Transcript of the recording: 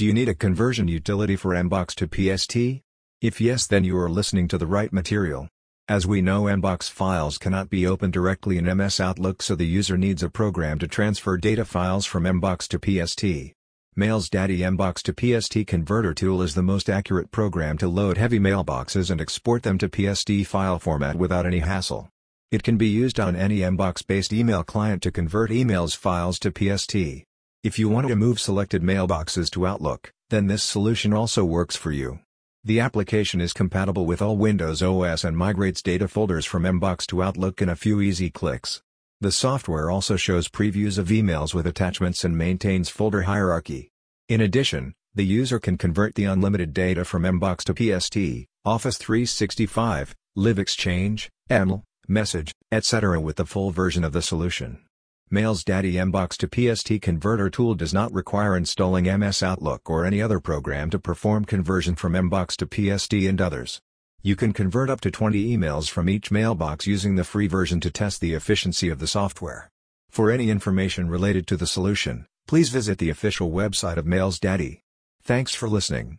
Do you need a conversion utility for Mbox to PST? If yes then you are listening to the right material. As we know Mbox files cannot be opened directly in MS Outlook so the user needs a program to transfer data files from Mbox to PST. MailsDaddy Mbox to PST converter tool is the most accurate program to load heavy mailboxes and export them to PST file format without any hassle. It can be used on any Mbox-based email client to convert emails files to PST. If you want to move selected mailboxes to Outlook, then this solution also works for you. The application is compatible with all Windows OS and migrates data folders from Mbox to Outlook in a few easy clicks. The software also shows previews of emails with attachments and maintains folder hierarchy. In addition, the user can convert the unlimited data from Mbox to PST, Office 365, Live Exchange, ML, message, etc. with the full version of the solution. MailsDaddy Mbox to PST converter tool does not require installing MS Outlook or any other program to perform conversion from Mbox to PST and others. You can convert up to 20 emails from each mailbox using the free version to test the efficiency of the software. For any information related to the solution, please visit the official website of MailsDaddy. Thanks for listening.